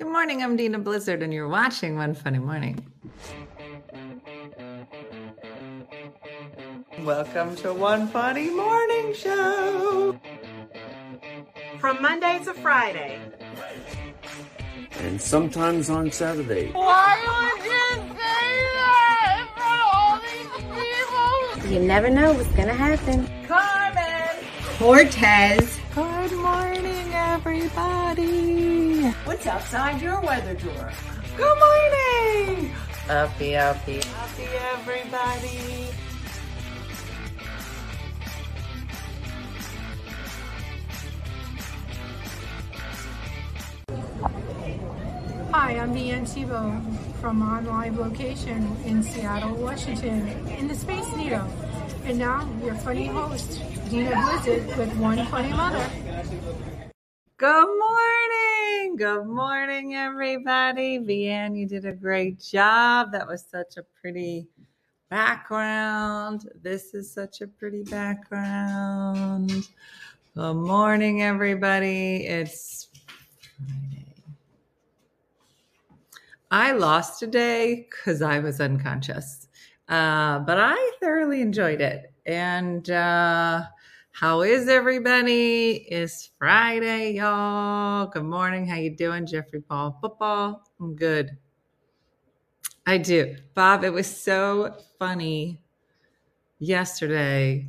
Good morning, I'm Dina Blizzard, and you're watching One Funny Morning. Welcome to One Funny Morning Show. From Monday to Friday. And sometimes on Saturday. Why would you say that in front of all these people? You never know what's gonna happen. Carmen! Cortez. Good morning, everybody. What's outside your weather drawer? Good morning! Happy, happy, happy everybody. Hi, I'm Deanne Tebow from On Live location in Seattle, Washington, in the Space Needle. And now, your funny host, Dina Blizzard, with One Funny Mother. Good morning. Good morning, everybody. Vianne, you did a great job. That was such a pretty background. This is such a pretty background. Good morning, everybody. It's Friday. I lost a day because I was unconscious, uh, but I thoroughly enjoyed it. And uh, how is everybody? It's Friday, y'all. Good morning. How you doing, Jeffrey Paul? Football. I'm good. I do, Bob. It was so funny yesterday.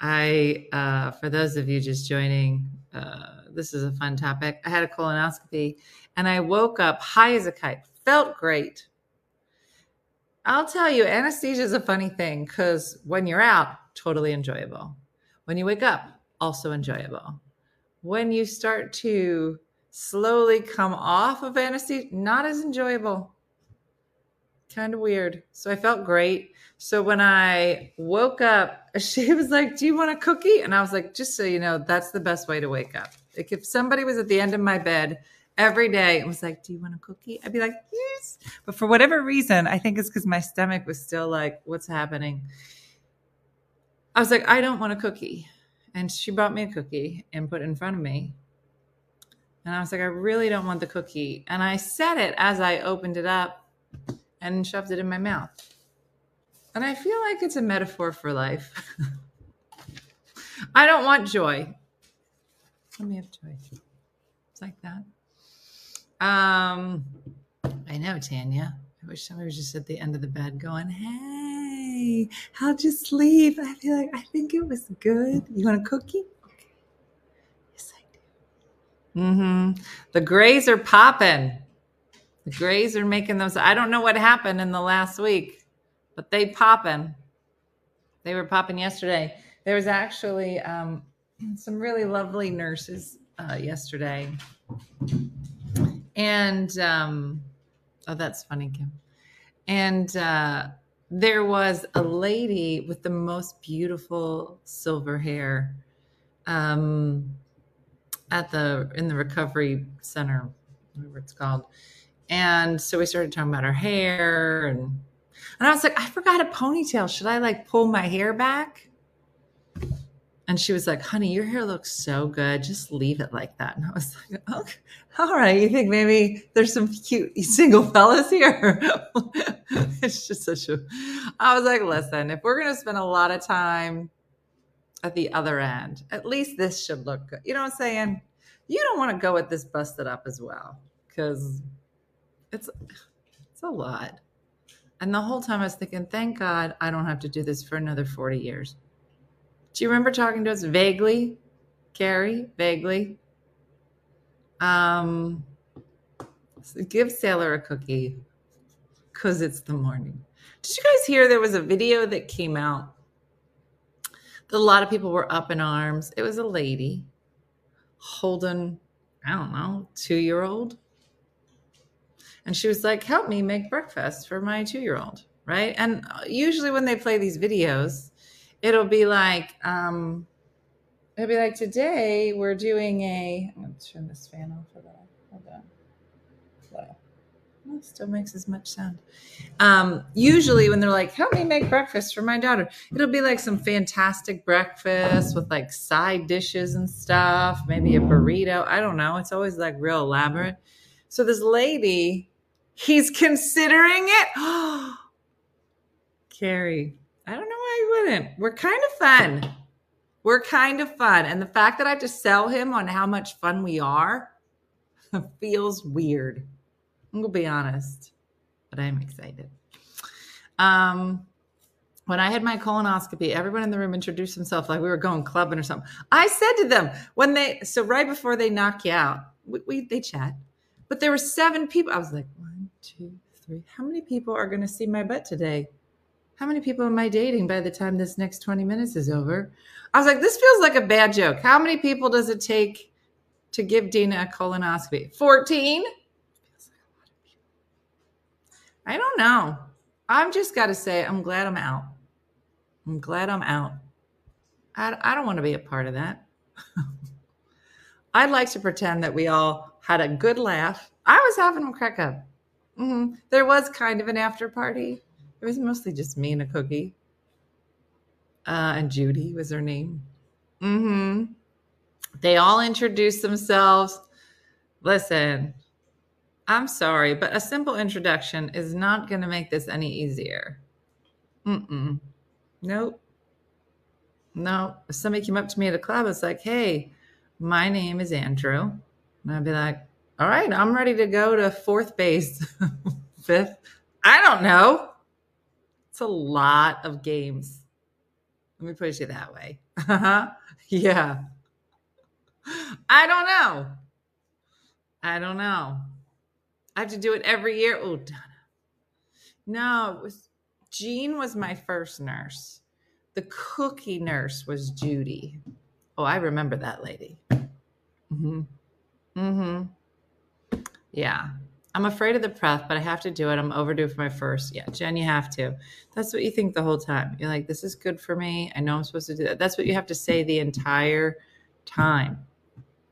I, uh, for those of you just joining, uh, this is a fun topic. I had a colonoscopy and I woke up high as a kite. Felt great. I'll tell you, anesthesia is a funny thing because when you're out, totally enjoyable. When you wake up, also enjoyable. When you start to slowly come off of anesthesia, not as enjoyable. Kind of weird. So I felt great. So when I woke up, she was like, Do you want a cookie? And I was like, Just so you know, that's the best way to wake up. Like if somebody was at the end of my bed every day and was like, Do you want a cookie? I'd be like, Yes. But for whatever reason, I think it's because my stomach was still like, What's happening? I was like, I don't want a cookie. And she brought me a cookie and put it in front of me. And I was like, I really don't want the cookie. And I said it as I opened it up and shoved it in my mouth. And I feel like it's a metaphor for life. I don't want joy. Let me have joy. It's like that. Um, I know, Tanya. I wish somebody was just at the end of the bed going, Hey, how'd you sleep? I feel like I think it was good. You want a cookie? Okay. Yes, I do. Mm-hmm. The grays are popping. The grays are making those. I don't know what happened in the last week, but they popping. They were popping yesterday. There was actually um, some really lovely nurses uh, yesterday, and um, oh, that's funny, Kim. And uh, there was a lady with the most beautiful silver hair um, at the in the recovery center, whatever it's called. And so we started talking about her hair and and I was like, I forgot a ponytail. Should I like pull my hair back? And she was like, honey, your hair looks so good. Just leave it like that. And I was like, okay, all right. You think maybe there's some cute single fellas here? it's just such a, I was like, listen, if we're going to spend a lot of time at the other end, at least this should look good. You know what I'm saying? You don't want to go with this busted up as well because it's, it's a lot. And the whole time I was thinking, thank God I don't have to do this for another 40 years. Do you remember talking to us vaguely, Carrie? Vaguely. Um, give Sailor a cookie because it's the morning. Did you guys hear there was a video that came out that a lot of people were up in arms? It was a lady holding, I don't know, two year old. And she was like, help me make breakfast for my two year old. Right. And usually when they play these videos, it'll be like, um, it'll be like today we're doing a. I'm gonna turn this fan off for that. Hold on. Still makes as much sound. Um, usually when they're like, help me make breakfast for my daughter, it'll be like some fantastic breakfast with like side dishes and stuff, maybe a burrito. I don't know. It's always like real elaborate. So this lady, he's considering it. Carrie, I don't know he wouldn't. We're kind of fun. We're kind of fun. And the fact that I have to sell him on how much fun we are feels weird. I'm going to be honest, but I'm excited. Um, when I had my colonoscopy, everyone in the room introduced themselves like we were going clubbing or something. I said to them when they, so right before they knock you out, we, we they chat, but there were seven people. I was like, one, two, three. How many people are going to see my butt today? How many people am I dating by the time this next 20 minutes is over? I was like, this feels like a bad joke. How many people does it take to give Dina a colonoscopy? 14? I don't know. I've just got to say, I'm glad I'm out. I'm glad I'm out. I, I don't want to be a part of that. I'd like to pretend that we all had a good laugh. I was having a crack up. Mm-hmm. There was kind of an after party. It was mostly just me and a cookie. Uh, and Judy was her name. Mm-hmm. They all introduced themselves. Listen, I'm sorry, but a simple introduction is not going to make this any easier. Mm-mm. Nope. No. If somebody came up to me at a club, it's like, hey, my name is Andrew. And I'd be like, all right, I'm ready to go to fourth base, fifth. I don't know. It's a lot of games. Let me put it that way. yeah. I don't know. I don't know. I have to do it every year. Oh, Donna. No, it was Jean was my first nurse. The cookie nurse was Judy. Oh, I remember that lady. Mm-hmm. Mm-hmm. Yeah. I'm afraid of the prep, but I have to do it. I'm overdue for my first. Yeah, Jen, you have to. That's what you think the whole time. You're like, this is good for me. I know I'm supposed to do that. That's what you have to say the entire time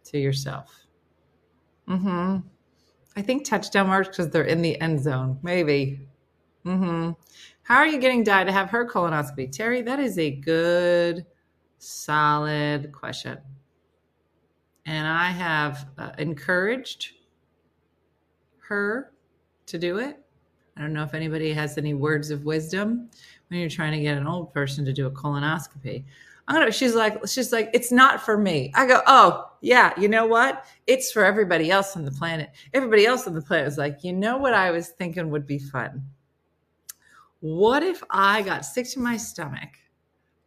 to yourself. Mm-hmm. I think touchdown marks because they're in the end zone. Maybe. Mm-hmm. How are you getting Di to have her colonoscopy? Terry, that is a good, solid question. And I have uh, encouraged her to do it. I don't know if anybody has any words of wisdom when you're trying to get an old person to do a colonoscopy. I'm gonna. She's like, she's like, it's not for me. I go, oh yeah, you know what? It's for everybody else on the planet. Everybody else on the planet is like, you know what? I was thinking would be fun. What if I got sick to my stomach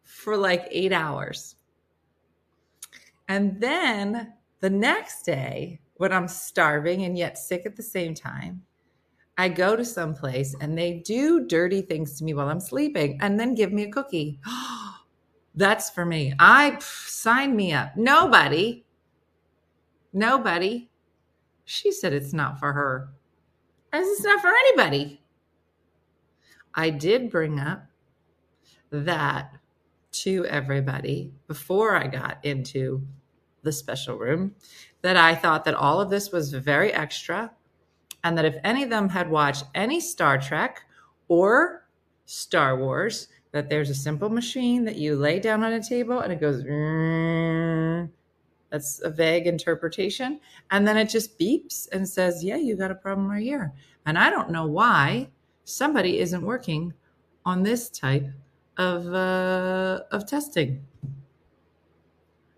for like eight hours, and then the next day, when I'm starving and yet sick at the same time, I go to some place and they do dirty things to me while I'm sleeping, and then give me a cookie. That's for me. I pff, sign me up. Nobody, nobody. She said it's not for her. As it's not for anybody. I did bring up that to everybody before I got into the special room that I thought that all of this was very extra and that if any of them had watched any Star Trek or Star Wars, that there's a simple machine that you lay down on a table and it goes that's a vague interpretation and then it just beeps and says yeah you got a problem right here. And i don't know why somebody isn't working on this type of uh, of testing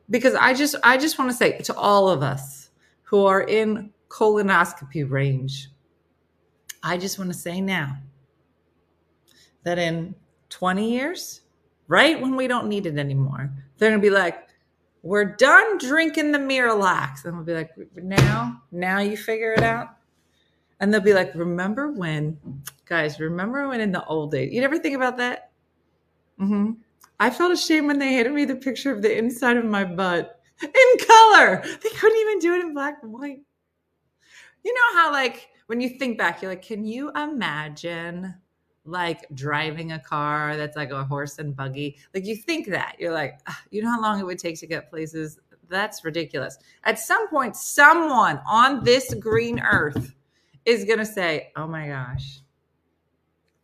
because i just i just want to say to all of us who are in colonoscopy range i just want to say now that in 20 years, right when we don't need it anymore, they're to be like, we're done drinking the Miralax. And we'll be like, now, now you figure it out. And they'll be like, remember when, guys, remember when in the old days, you never think about that? Mm-hmm. I felt ashamed when they handed me the picture of the inside of my butt in color. They couldn't even do it in black and white. You know how, like, when you think back, you're like, can you imagine like driving a car that's like a horse and buggy. Like you think that you're like, you know how long it would take to get places? That's ridiculous. At some point, someone on this green earth is going to say, oh my gosh.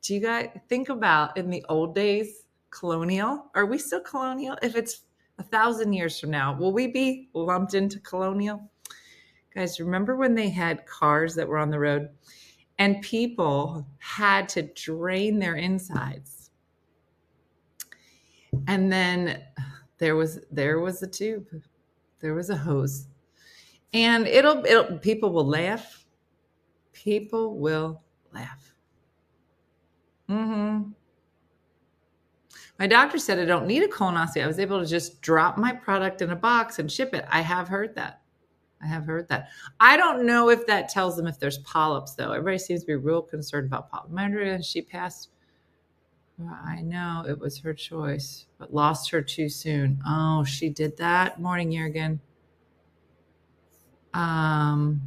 Do you guys think about in the old days, colonial? Are we still colonial? If it's a thousand years from now, will we be lumped into colonial? Guys, remember when they had cars that were on the road and people had to drain their insides? And then there was there was a tube. There was a hose. And it'll it'll people will laugh. People will laugh. Mhm. My doctor said I don't need a colonoscopy. I was able to just drop my product in a box and ship it. I have heard that. I have heard that. I don't know if that tells them if there's polyps, though. Everybody seems to be real concerned about polyps. My she passed. I know it was her choice, but lost her too soon. Oh, she did that. Morning, Jurgen. Um,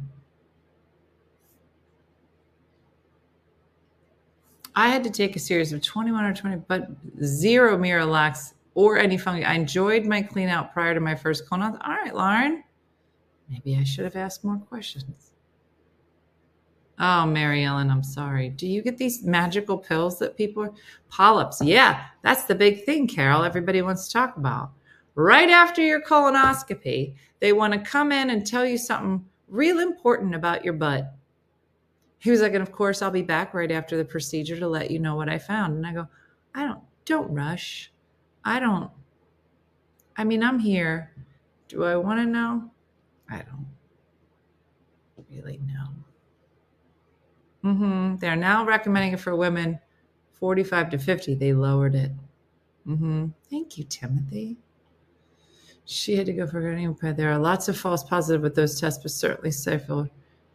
I had to take a series of 21 or 20, but zero Miralax or any fungi. I enjoyed my clean out prior to my first colon. All right, Lauren. Maybe I should have asked more questions. Oh, Mary Ellen, I'm sorry. Do you get these magical pills that people are polyps? Yeah, that's the big thing, Carol. Everybody wants to talk about. Right after your colonoscopy, they want to come in and tell you something real important about your butt. He was like, and of course, I'll be back right after the procedure to let you know what I found. And I go, I don't, don't rush. I don't, I mean, I'm here. Do I want to know? I don't really know. Mm-hmm. They're now recommending it for women 45 to 50. They lowered it. Mm-hmm. Thank you, Timothy. She had to go for an There are lots of false positive with those tests, but certainly safer,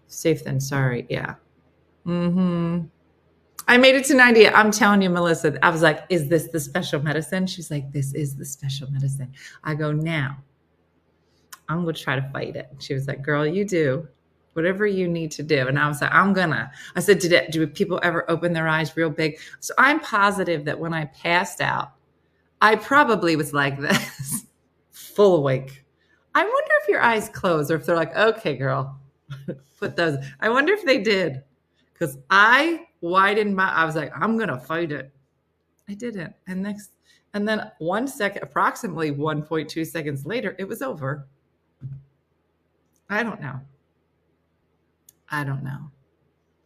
safe than sorry. Yeah. Hmm. I made it to 90. I'm telling you, Melissa, I was like, is this the special medicine? She's like, this is the special medicine. I go, now I'm going to try to fight it. She was like, girl, you do whatever you need to do. And I was like, I'm gonna. I said, did do people ever open their eyes real big? So I'm positive that when I passed out, I probably was like this, full awake. I wonder if your eyes close or if they're like, okay, girl, put those. I wonder if they did because I widened my. I was like, I'm gonna fight it. I didn't, and next, and then one second, approximately 1.2 seconds later, it was over. I don't know. I don't know.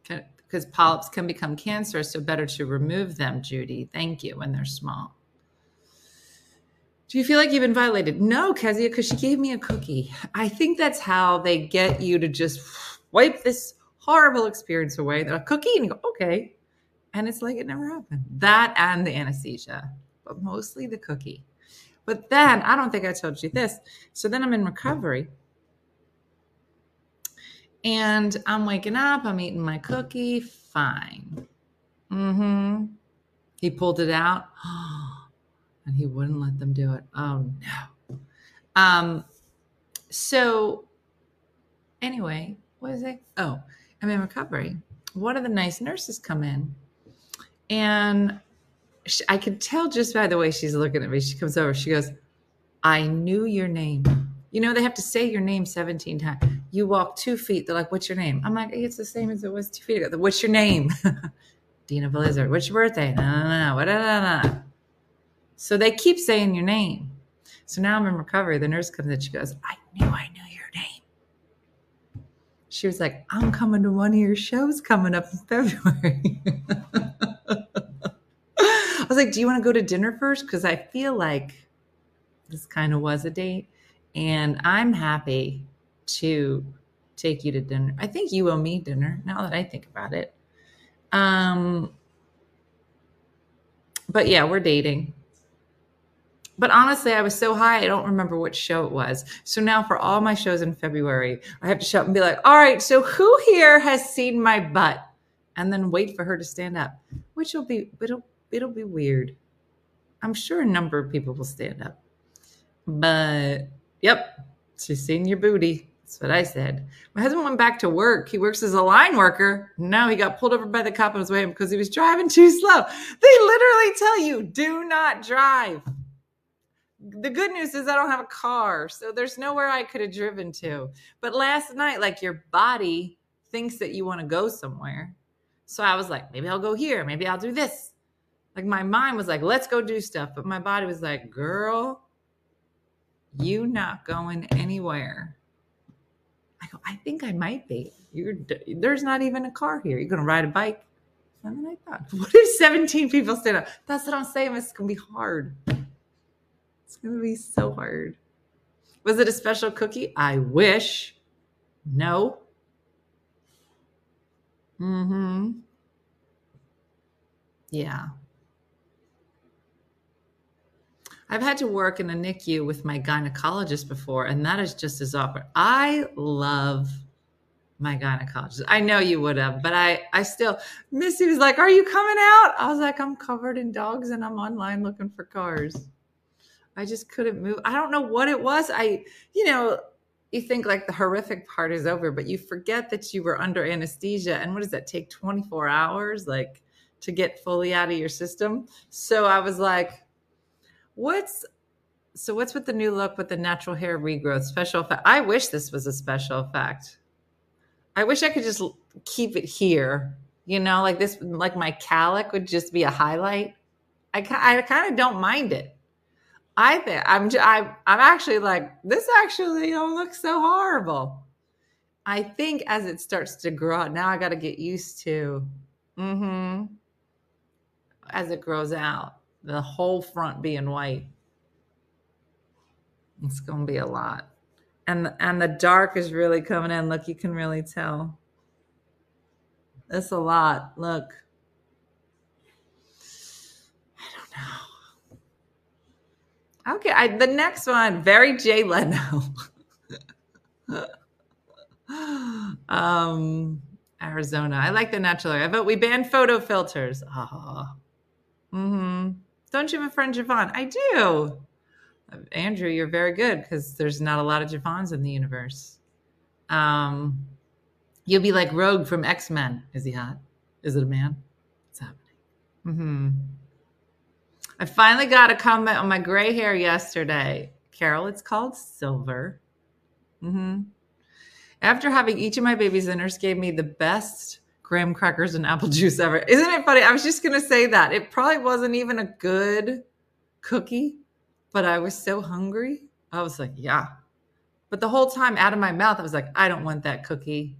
Because polyps can become cancerous, so better to remove them, Judy. Thank you when they're small. Do you feel like you've been violated? No, Kezia, because she gave me a cookie. I think that's how they get you to just wipe this horrible experience away. They're a cookie, and you go, okay. And it's like it never happened. That and the anesthesia, but mostly the cookie. But then I don't think I told you this. So then I'm in recovery. And I'm waking up, I'm eating my cookie, fine. Mm-hmm. He pulled it out. and he wouldn't let them do it. Oh no. Um, so anyway, what is it? Oh, I'm in recovery. One of the nice nurses come in, and she, I could tell just by the way she's looking at me. She comes over. She goes, "I knew your name." You know they have to say your name 17 times. You walk two feet. They're like, "What's your name?" I'm like, "It's the same as it was two feet ago." What's your name? Dina Blizzard. What's your birthday? No, no, no, no, no. So they keep saying your name. So now I'm in recovery. The nurse comes in. She goes, "I knew I knew she was like, I'm coming to one of your shows coming up in February. I was like, Do you want to go to dinner first? Because I feel like this kind of was a date. And I'm happy to take you to dinner. I think you owe me dinner now that I think about it. Um, but yeah, we're dating. But honestly, I was so high, I don't remember which show it was. So now for all my shows in February, I have to show up and be like, all right, so who here has seen my butt? And then wait for her to stand up, which will be, it'll, it'll be weird. I'm sure a number of people will stand up. But yep, she's seen your booty. That's what I said. My husband went back to work. He works as a line worker. No, he got pulled over by the cop on his way home because he was driving too slow. They literally tell you, do not drive the good news is I don't have a car, so there's nowhere I could have driven to. But last night, like your body thinks that you want to go somewhere. So I was like, maybe I'll go here, maybe I'll do this. Like my mind was like, let's go do stuff. But my body was like, girl, you not going anywhere. I go, I think I might be. You're there's not even a car here. You're gonna ride a bike. And then I thought, what if 17 people stand up? That's what I'm saying. It's gonna be hard. It's gonna be so hard. Was it a special cookie? I wish. No. Mm-hmm. Yeah. I've had to work in a NICU with my gynecologist before, and that is just as awkward. I love my gynecologist. I know you would have, but I, I still, Missy was like, Are you coming out? I was like, I'm covered in dogs and I'm online looking for cars. I just couldn't move. I don't know what it was. I, you know, you think like the horrific part is over, but you forget that you were under anesthesia. And what does that take? 24 hours? Like, to get fully out of your system. So I was like, what's so what's with the new look with the natural hair regrowth special effect? I wish this was a special effect. I wish I could just keep it here, you know, like this, like my calic would just be a highlight. I, I kind of don't mind it. I think I'm, I'm actually like, this actually don't look so horrible. I think as it starts to grow out, now I got to get used to, mm-hmm, as it grows out, the whole front being white. It's going to be a lot. And and the dark is really coming in. Look, you can really tell. It's a lot. Look. I don't know. Okay, I, the next one, very Jay Leno. um, Arizona. I like the natural area, but we banned photo filters. Ah. Mm-hmm. Don't you have a friend Javon? I do. Andrew, you're very good because there's not a lot of Javons in the universe. Um, you'll be like Rogue from X Men. Is he hot? Is it a man? What's happening? Mm-hmm. I finally got a comment on my gray hair yesterday. Carol, it's called silver. Mm-hmm. After having each of my babies, the nurse gave me the best graham crackers and apple juice ever. Isn't it funny? I was just going to say that. It probably wasn't even a good cookie, but I was so hungry. I was like, yeah. But the whole time out of my mouth, I was like, I don't want that cookie.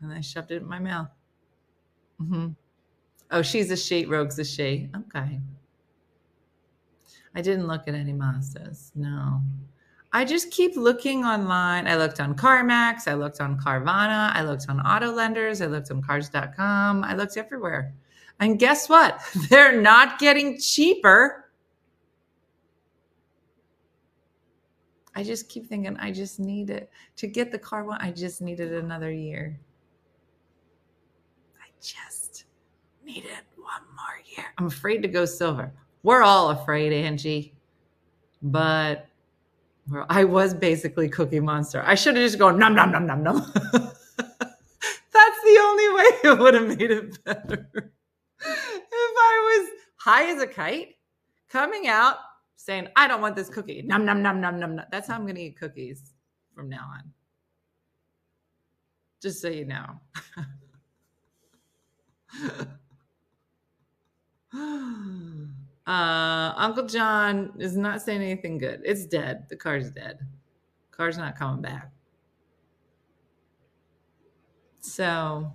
And I shoved it in my mouth. Mm-hmm. Oh, she's a she. Rogue's a she. Okay. I didn't look at any Mazdas. No. I just keep looking online. I looked on CarMax, I looked on Carvana, I looked on Auto Lenders, I looked on cars.com, I looked everywhere. And guess what? They're not getting cheaper. I just keep thinking, I just need it to get the car one. I just needed another year. I just needed one more year. I'm afraid to go silver. We're all afraid, Angie. But I was basically Cookie Monster. I should have just gone num num num num num. That's the only way it would have made it better. if I was high as a kite, coming out saying, "I don't want this cookie," num num num num num. num. That's how I'm going to eat cookies from now on. Just so you know. Uh, Uncle John is not saying anything good. It's dead. The car's dead. Car's not coming back. So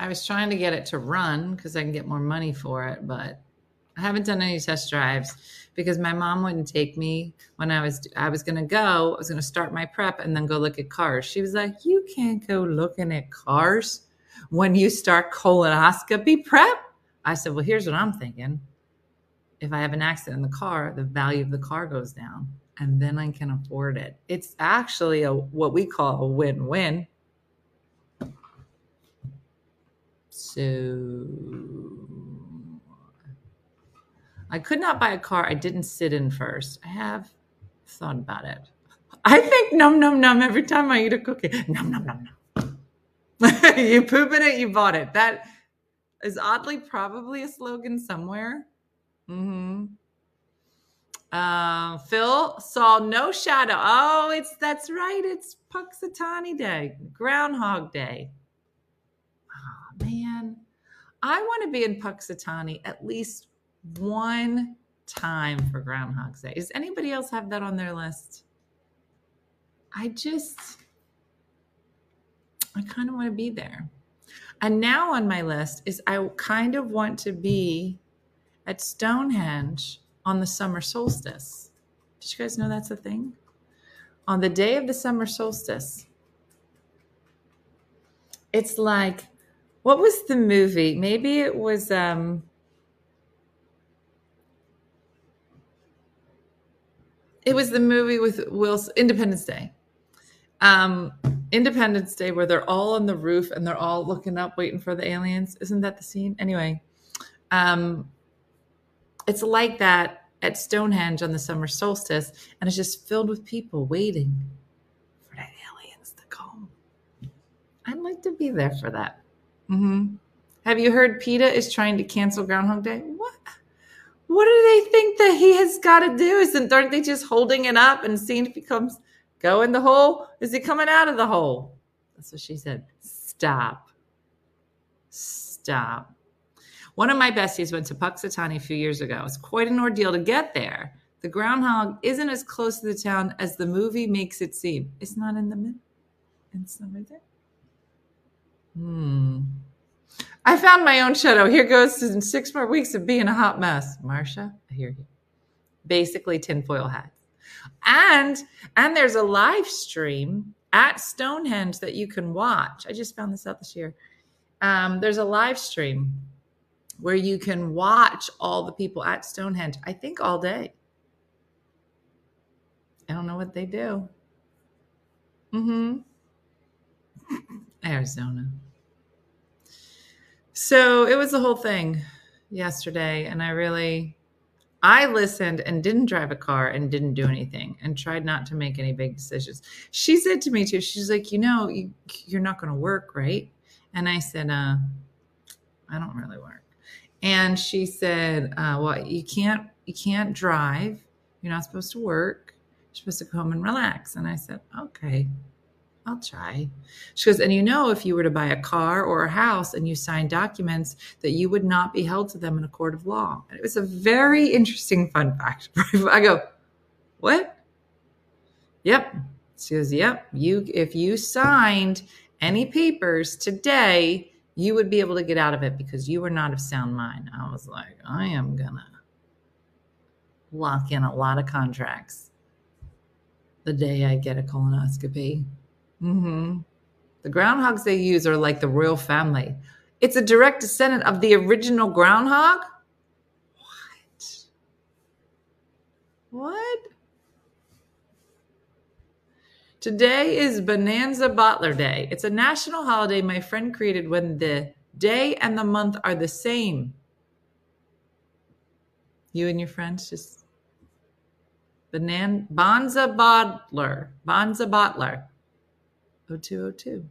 I was trying to get it to run because I can get more money for it, but I haven't done any test drives because my mom wouldn't take me when I was I was gonna go. I was gonna start my prep and then go look at cars. She was like, "You can't go looking at cars when you start colonoscopy prep." I said, Well, here's what I'm thinking. If I have an accident in the car, the value of the car goes down and then I can afford it. It's actually a what we call a win-win. So I could not buy a car I didn't sit in first. I have thought about it. I think num num num every time I eat a cookie. Num num num num. you poop in it, you bought it. That is oddly probably a slogan somewhere. Mm-hmm. Uh, Phil saw no shadow. Oh, it's that's right. It's Punxsutawney Day, Groundhog Day. Oh man, I want to be in Punxsutawney at least one time for Groundhog Day. Does anybody else have that on their list? I just, I kind of want to be there. And now on my list is I kind of want to be at Stonehenge on the summer solstice. Did you guys know that's a thing? On the day of the summer solstice, it's like, what was the movie? Maybe it was, um, it was the movie with Will Independence Day. Um, Independence Day, where they're all on the roof and they're all looking up, waiting for the aliens. Isn't that the scene? Anyway, um, it's like that at Stonehenge on the summer solstice, and it's just filled with people waiting for the aliens to come. I'd like to be there for that. Mm-hmm. Have you heard PETA is trying to cancel Groundhog Day? What? What do they think that he has got to do? Isn't aren't they just holding it up and seeing if he comes go in the hole? Is he coming out of the hole? That's what she said. Stop. Stop. One of my besties went to Punxsutawney a few years ago. It's quite an ordeal to get there. The groundhog isn't as close to the town as the movie makes it seem. It's not in the middle. It's not right there. Hmm. I found my own shadow. Here goes in six more weeks of being a hot mess. Marcia, I hear you. Basically, tinfoil hats. And and there's a live stream at Stonehenge that you can watch. I just found this out this year. Um, there's a live stream where you can watch all the people at Stonehenge, I think all day. I don't know what they do. Mm-hmm. Arizona. So it was the whole thing yesterday, and I really I listened and didn't drive a car and didn't do anything and tried not to make any big decisions. She said to me too, she's like, you know, you, you're not going to work, right? And I said, uh, I don't really work. And she said, uh, well, you can't, you can't drive. You're not supposed to work. You're supposed to come and relax. And I said, okay, I'll try. She goes, and you know, if you were to buy a car or a house and you sign documents, that you would not be held to them in a court of law. And it was a very interesting fun fact. I go, what? Yep. She goes, yep. You, if you signed any papers today, you would be able to get out of it because you were not of sound mind. I was like, I am gonna lock in a lot of contracts the day I get a colonoscopy. Mm-hmm. The groundhogs they use are like the royal family. It's a direct descendant of the original groundhog. What? What? Today is Bonanza Bottler Day. It's a national holiday my friend created when the day and the month are the same. You and your friends just Banan Bonza Bottler. Bonza Bottler. 0202,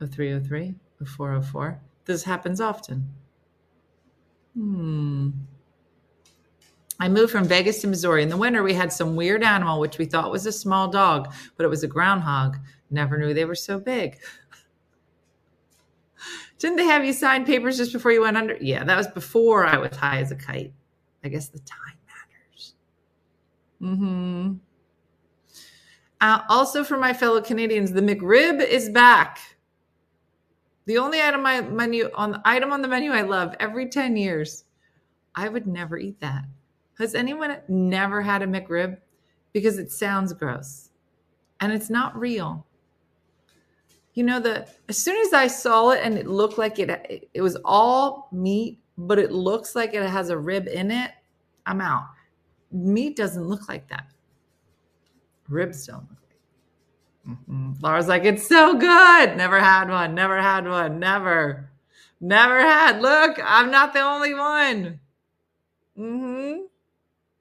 0303, 0404. This happens often. Hmm. I moved from Vegas to Missouri. In the winter, we had some weird animal, which we thought was a small dog, but it was a groundhog. Never knew they were so big. Didn't they have you sign papers just before you went under? Yeah, that was before I was high as a kite. I guess the time matters. Mm-hmm. Uh, also, for my fellow Canadians, the McRib is back. The only item menu on item on the menu I love every 10 years. I would never eat that. Has anyone never had a McRib? Because it sounds gross and it's not real. You know, the as soon as I saw it and it looked like it it was all meat, but it looks like it has a rib in it, I'm out. Meat doesn't look like that. Ribs don't look like. Mm-hmm. Laura's like, it's so good. Never had one. Never had one. Never. Never had. Look, I'm not the only one. Mm-hmm.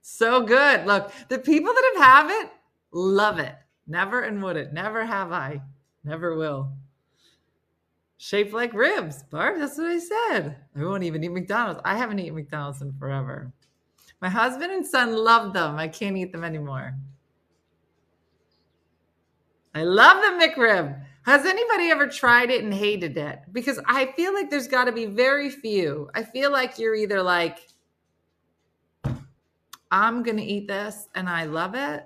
So good. Look, the people that have, have it love it. Never and would it. Never have I. Never will. Shaped like ribs. Barb, that's what I said. I won't even eat McDonald's. I haven't eaten McDonald's in forever. My husband and son love them. I can't eat them anymore. I love the McRib. Has anybody ever tried it and hated it? Because I feel like there's got to be very few. I feel like you're either like, I'm going to eat this and I love it,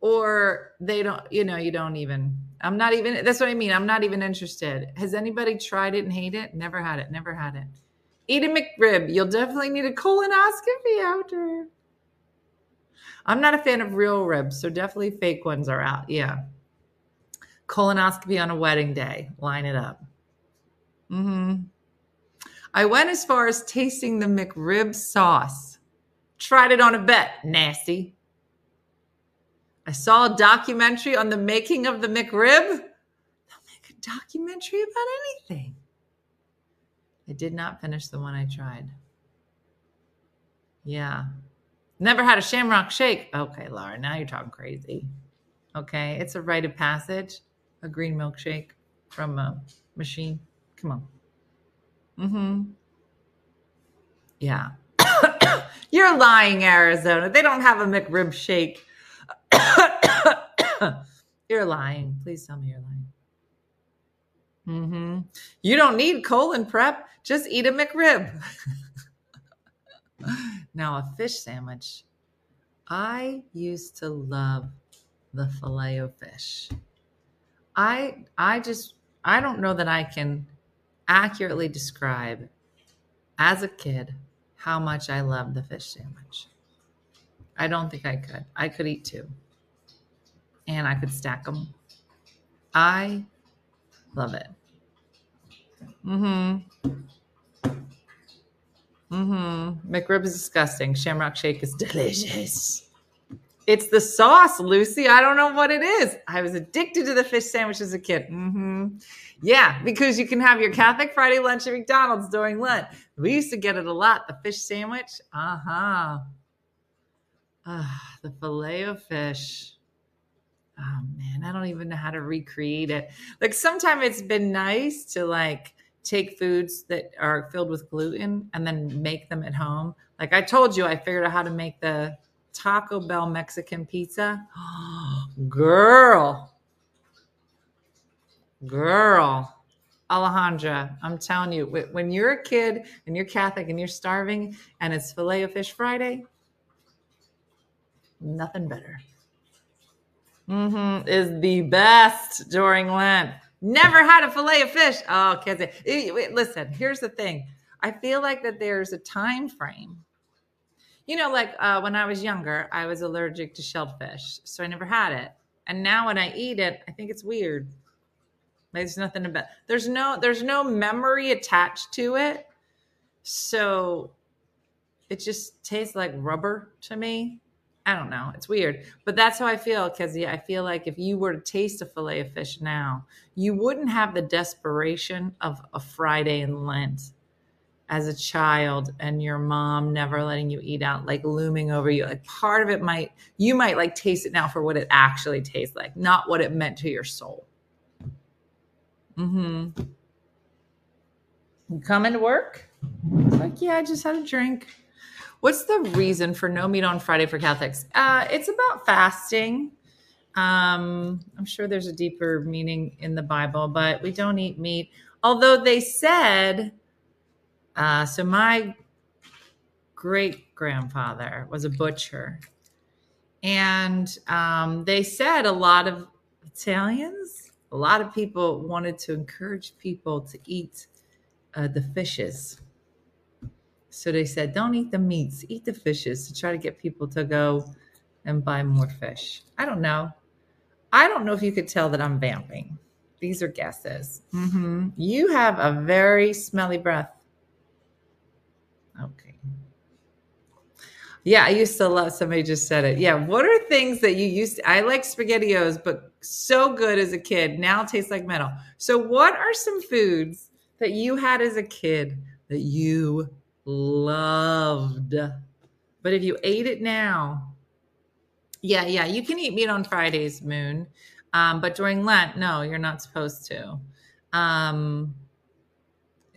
or they don't, you know, you don't even, I'm not even, that's what I mean. I'm not even interested. Has anybody tried it and hate it? Never had it. Never had it. Eat a McRib. You'll definitely need a colonoscopy after. I'm not a fan of real ribs, so definitely fake ones are out. Yeah. Colonoscopy on a wedding day. Line it up. Mm-hmm. I went as far as tasting the McRib sauce. Tried it on a bet. Nasty. I saw a documentary on the making of the McRib. They'll make a documentary about anything. I did not finish the one I tried. Yeah. Never had a shamrock shake. Okay, Laura, now you're talking crazy. Okay, it's a rite of passage, a green milkshake from a machine. Come on. Mm-hmm. Yeah. you're lying, Arizona. They don't have a McRib shake. you're lying. Please tell me you're lying. Mm-hmm. You don't need colon prep. Just eat a McRib. now, a fish sandwich. I used to love the filet of fish. I I just I don't know that I can accurately describe as a kid how much I love the fish sandwich. I don't think I could. I could eat two. And I could stack them. I love it. Mm-hmm. Mm-hmm. McRib is disgusting. Shamrock shake is delicious. It's the sauce, Lucy. I don't know what it is. I was addicted to the fish sandwich as a kid. Mm-hmm. Yeah, because you can have your Catholic Friday lunch at McDonald's during Lent. We used to get it a lot. The fish sandwich. Uh-huh. Ah, the filet of fish. Oh man, I don't even know how to recreate it. Like sometimes it's been nice to like take foods that are filled with gluten and then make them at home. Like I told you, I figured out how to make the Taco Bell Mexican pizza. girl, girl, Alejandra, I'm telling you, when you're a kid and you're Catholic and you're starving and it's filet of fish Friday, nothing better. Mm-hmm, is the best during Lent. Never had a fillet of fish. Oh, kids. Listen, here's the thing. I feel like that there's a time frame. You know, like uh, when I was younger, I was allergic to shellfish, so I never had it. And now when I eat it, I think it's weird. There's nothing about. There's no. There's no memory attached to it, so it just tastes like rubber to me. I don't know. It's weird, but that's how I feel because I feel like if you were to taste a fillet of fish now, you wouldn't have the desperation of a Friday in Lent as a child and your mom never letting you eat out, like looming over you. Like part of it might, you might like taste it now for what it actually tastes like, not what it meant to your soul. Mm-hmm. You come into work? like, yeah, I just had a drink. What's the reason for no meat on Friday for Catholics? Uh, it's about fasting. Um, I'm sure there's a deeper meaning in the Bible, but we don't eat meat. Although they said, uh, so my great grandfather was a butcher. And um, they said a lot of Italians, a lot of people wanted to encourage people to eat uh, the fishes so they said, don't eat the meats, eat the fishes to try to get people to go and buy more fish. I don't know. I don't know if you could tell that I'm vamping. These are guesses. Mm-hmm. You have a very smelly breath. Okay. Yeah, I used to love somebody just said it. Yeah. What are things that you used to I like spaghettios, but so good as a kid. Now tastes like metal. So what are some foods that you had as a kid that you loved. But if you ate it now, yeah, yeah, you can eat meat on Fridays, Moon. Um, but during Lent, no, you're not supposed to. Um,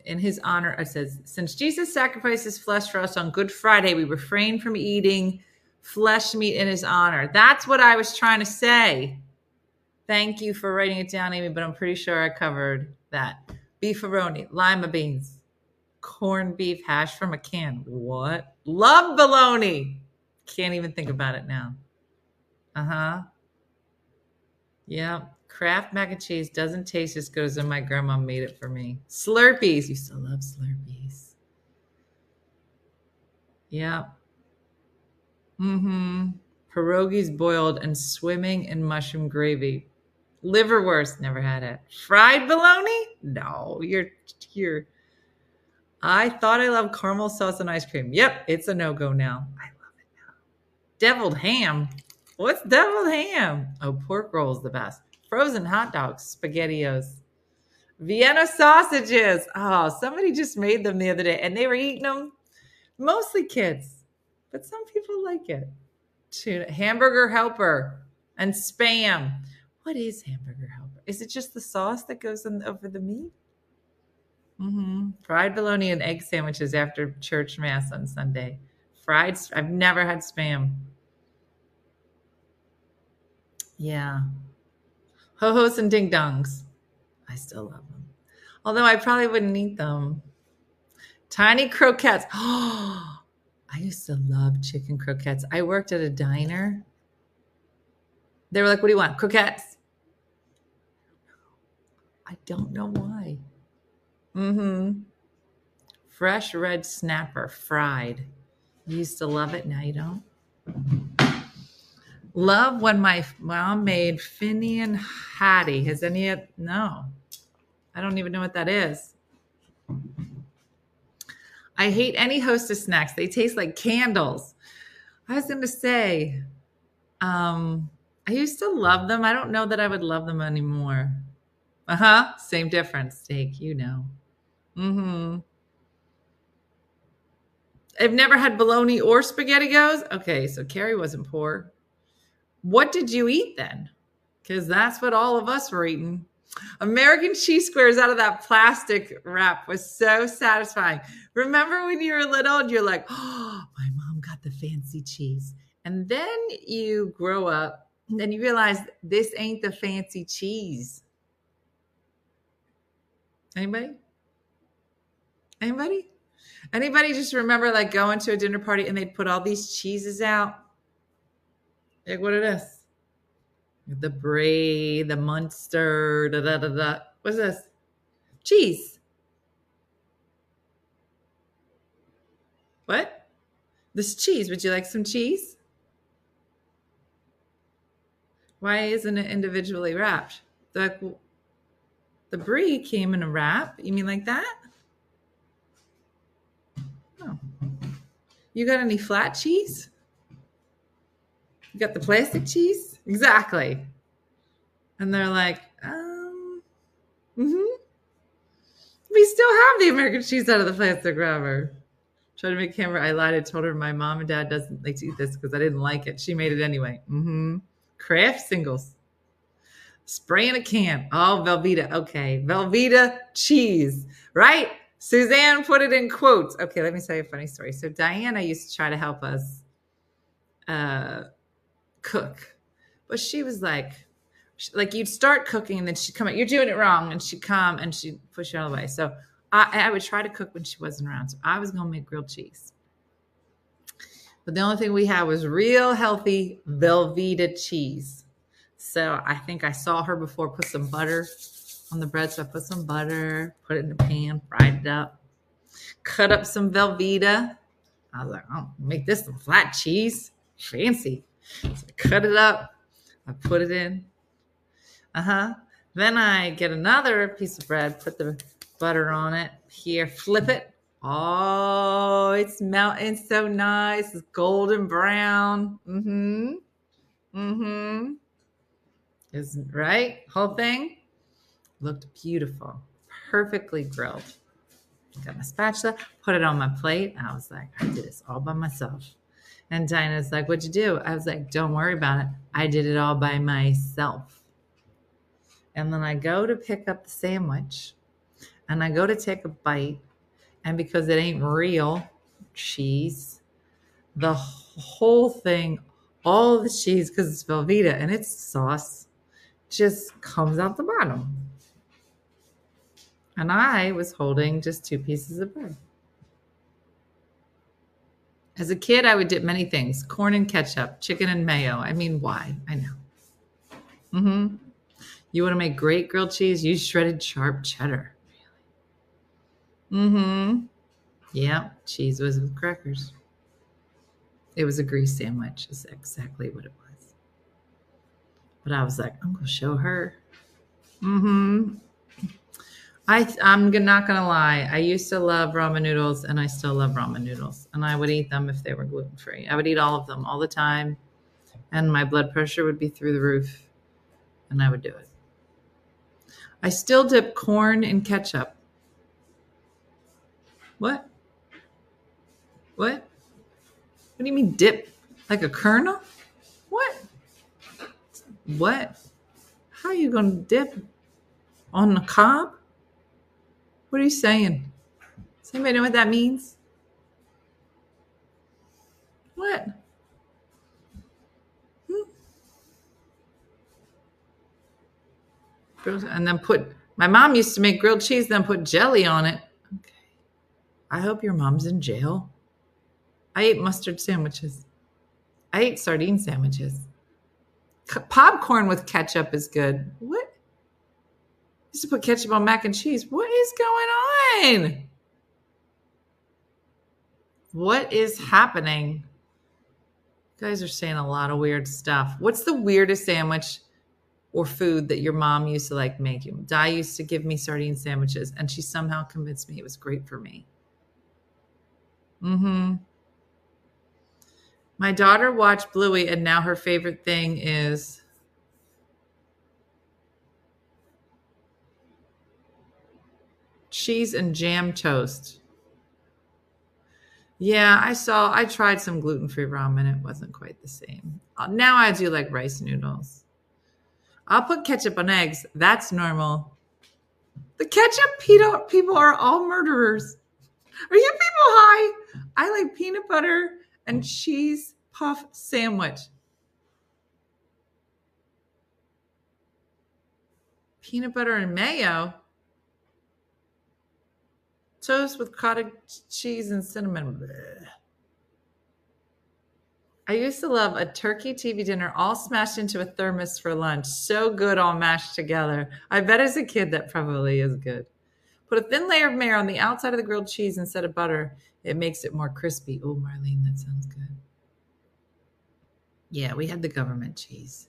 in his honor, it says, since Jesus sacrificed his flesh for us on Good Friday, we refrain from eating flesh meat in his honor. That's what I was trying to say. Thank you for writing it down, Amy, but I'm pretty sure I covered that. Beefaroni, lima beans, corned beef hash from a can. What? Love bologna. Can't even think about it now. Uh huh. Yeah. Kraft mac and cheese doesn't taste as good as when my grandma made it for me. Slurpees. You still love Slurpees. Yeah. Mm-hmm. Pierogies boiled and swimming in mushroom gravy. Liverwurst, never had it. Fried bologna? No, you're you're I thought I loved caramel sauce and ice cream. Yep, it's a no-go now. I love it now. Deviled ham. What's deviled ham? Oh, pork rolls the best. Frozen hot dogs, spaghettios. Vienna sausages. Oh, somebody just made them the other day and they were eating them. Mostly kids, but some people like it. Tuna, hamburger helper and spam. What is hamburger helper? Is it just the sauce that goes in, over the meat? Mm-hmm. Fried bologna and egg sandwiches after church mass on Sunday. Fried. I've never had spam. Yeah. Ho hos and ding dongs. I still love them. Although I probably wouldn't eat them. Tiny croquettes. Oh, I used to love chicken croquettes. I worked at a diner. They were like, What do you want? Croquettes. I don't know why. Mm-hmm. Fresh red snapper, fried. You used to love it, now you don't. Love when my mom made Finnan haddie. Has any of no? I don't even know what that is. I hate any hostess snacks. They taste like candles. I was to say, um, I used to love them. I don't know that I would love them anymore. Uh huh. Same difference. Steak, you know. Mm-hmm. I've never had bologna or SpaghettiOs. Okay, so Carrie wasn't poor. What did you eat then? Because that's what all of us were eating. American cheese squares out of that plastic wrap was so satisfying. Remember when you were little and you're like, oh, my mom got the fancy cheese. And then you grow up and then you realize this ain't the fancy cheese. Anybody? Anybody? Anybody just remember like going to a dinner party and they'd put all these cheeses out? Like what it is? The brie, the Munster, da da da da. What's this? Cheese. What? This cheese. Would you like some cheese? Why isn't it individually wrapped? The, the brie came in a wrap. You mean like that? Oh. You got any flat cheese? You got the plastic cheese? Exactly. And they're like, um, mm-hmm. We still have the American cheese out of the plastic wrapper. Trying to make camera. I lied. I told her my mom and dad doesn't like to eat this because I didn't like it. She made it anyway. Mm-hmm. Kraft singles. Spray in a can. Oh, Velveeta. Okay. Velveeta cheese. Right? Suzanne put it in quotes. Okay, let me tell you a funny story. So Diana used to try to help us uh, cook, but she was like, like you'd start cooking and then she'd come out, you're doing it wrong, and she'd come and she'd push you all the way. So I, I would try to cook when she wasn't around. So I was gonna make grilled cheese. But the only thing we had was real healthy Velveeta cheese. So I think I saw her before put some butter on the bread. So I put some butter, put it in the pan, fried it up, cut up some Velveeta. I was like, I'll make this some flat cheese. Fancy. So I cut it up. I put it in. Uh huh. Then I get another piece of bread, put the butter on it. Here, flip it. Oh, it's melting so nice. It's golden brown. Mm hmm. Mm hmm. Is right? Whole thing looked beautiful, perfectly grilled. Got my spatula, put it on my plate. I was like, I did this all by myself. And Diana's like, What'd you do? I was like, Don't worry about it. I did it all by myself. And then I go to pick up the sandwich and I go to take a bite. And because it ain't real cheese, the whole thing, all the cheese, because it's Velveeta and it's sauce, just comes out the bottom. And I was holding just two pieces of bread. As a kid, I would dip many things corn and ketchup, chicken and mayo. I mean, why? I know. Mm-hmm. You want to make great grilled cheese? Use shredded sharp cheddar. Mm-hmm. Yeah, cheese was with crackers. It was a grease sandwich, is exactly what it was. But I was like, I'm gonna show her. Mm-hmm. I I'm not gonna lie. I used to love ramen noodles, and I still love ramen noodles, and I would eat them if they were gluten free. I would eat all of them all the time, and my blood pressure would be through the roof, and I would do it. I still dip corn in ketchup. What? What? What do you mean dip? Like a kernel? What? What? How are you to dip on the cob? What are you saying? Does anybody know what that means? What? Hmm? And then put, my mom used to make grilled cheese, then put jelly on it. Okay. I hope your mom's in jail. I ate mustard sandwiches. I ate sardine sandwiches. Popcorn with ketchup is good. What? Used to put ketchup on mac and cheese. What is going on? What is happening? You guys are saying a lot of weird stuff. What's the weirdest sandwich or food that your mom used to like make you? Di used to give me sardine sandwiches, and she somehow convinced me it was great for me. Mm-hmm. My daughter watched Bluey, and now her favorite thing is cheese and jam toast. Yeah, I saw, I tried some gluten free ramen. It wasn't quite the same. Uh, now I do like rice noodles. I'll put ketchup on eggs. That's normal. The ketchup people are all murderers. Are you people high? I like peanut butter and cheese puff sandwich. Peanut butter and mayo. Toast with cottage cheese and cinnamon. Blech. I used to love a turkey TV dinner all smashed into a thermos for lunch. So good, all mashed together. I bet as a kid that probably is good. Put a thin layer of mayo on the outside of the grilled cheese instead of butter. It makes it more crispy. Oh, Marlene, that sounds good. Yeah, we had the government cheese.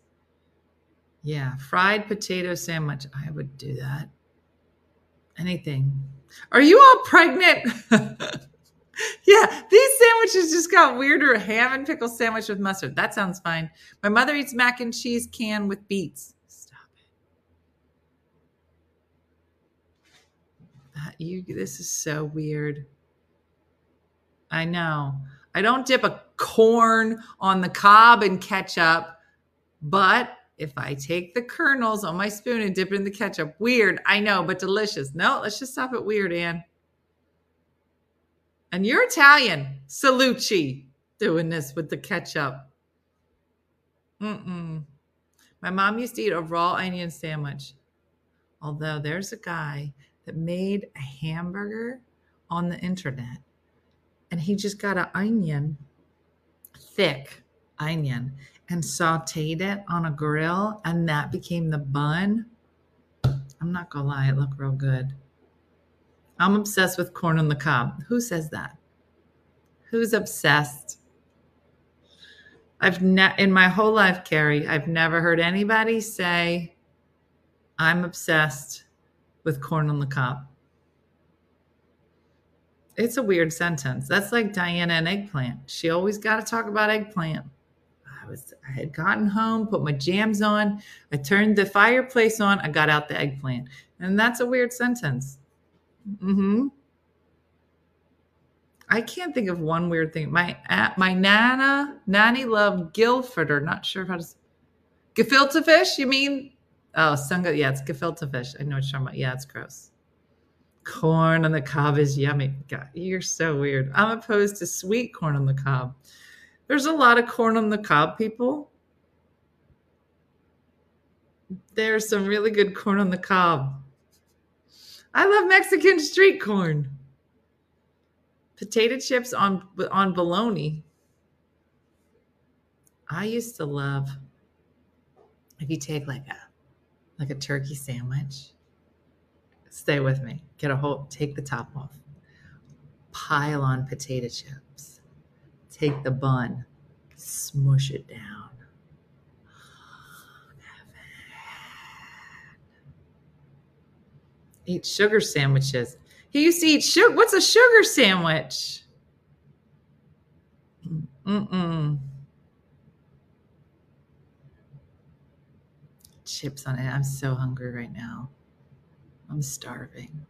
Yeah, fried potato sandwich. I would do that. Anything. Are you all pregnant? yeah, these sandwiches just got weirder. Ham and pickle sandwich with mustard. That sounds fine. My mother eats mac and cheese can with beets. Stop it! You this is so weird. I know. I don't dip a corn on the cob and ketchup, but if I take the kernels on my spoon and dip it in the ketchup, weird. I know, but delicious. No, let's just stop it weird, Anne. And you're Italian, Salucci, doing this with the ketchup. Mm-mm. My mom used to eat a raw onion sandwich. Although there's a guy that made a hamburger on the internet and he just got an onion, thick onion, and sauteed it on a grill, and that became the bun. I'm not gonna lie, it looked real good. I'm obsessed with corn on the cob. Who says that? Who's obsessed? I've ne- in my whole life, Carrie, I've never heard anybody say, I'm obsessed with corn on the cob. It's a weird sentence. That's like Diana and eggplant. She always got to talk about eggplant. I was I had gotten home, put my jams on, I turned the fireplace on, I got out the eggplant. And that's a weird sentence. Mm-hmm. I can't think of one weird thing. My my nana nanny loved Guilford or not sure how to gefilte fish. You mean Oh, sunga. Yeah, it's gefilte fish. I know what you're talking about. Yeah, it's gross. Corn on the cob is yummy. God, you're so weird. I'm opposed to sweet corn on the cob. There's a lot of corn on the cob people. There's some really good corn on the cob. I love Mexican street corn. Potato chips on on bologna. I used to love if you take like a like a turkey sandwich. Stay with me. Get a whole, take the top off. Pile on potato chips. Take the bun, smush it down. Eat sugar sandwiches. He used to eat sugar. What's a sugar sandwich? Mm-mm. Chips on it. I'm so hungry right now. I'm starving.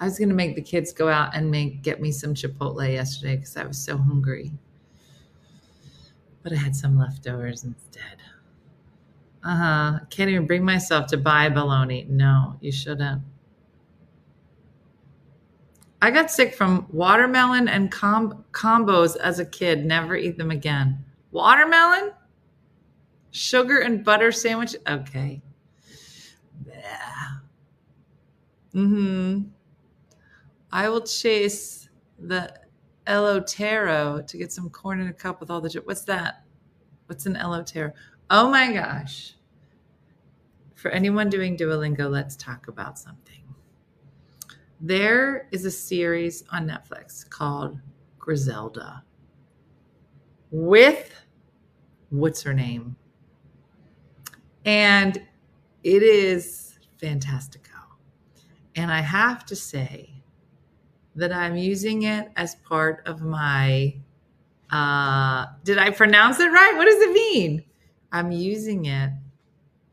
I was gonna make the kids go out and make get me some Chipotle yesterday because I was so hungry. But I had some leftovers instead. Uh-huh. Can't even bring myself to buy bologna. No, you shouldn't. I got sick from watermelon and com- combos as a kid. Never eat them again. Watermelon? Sugar and butter sandwich? Okay. Yeah. Mm-hmm. I will chase the elotero to get some corn in a cup with all the. What's that? What's an elotero? Oh my gosh. For anyone doing Duolingo, let's talk about something. There is a series on Netflix called Griselda with what's her name? And it is fantastico. And I have to say that I'm using it as part of my uh did I pronounce it right? What does it mean? I'm using it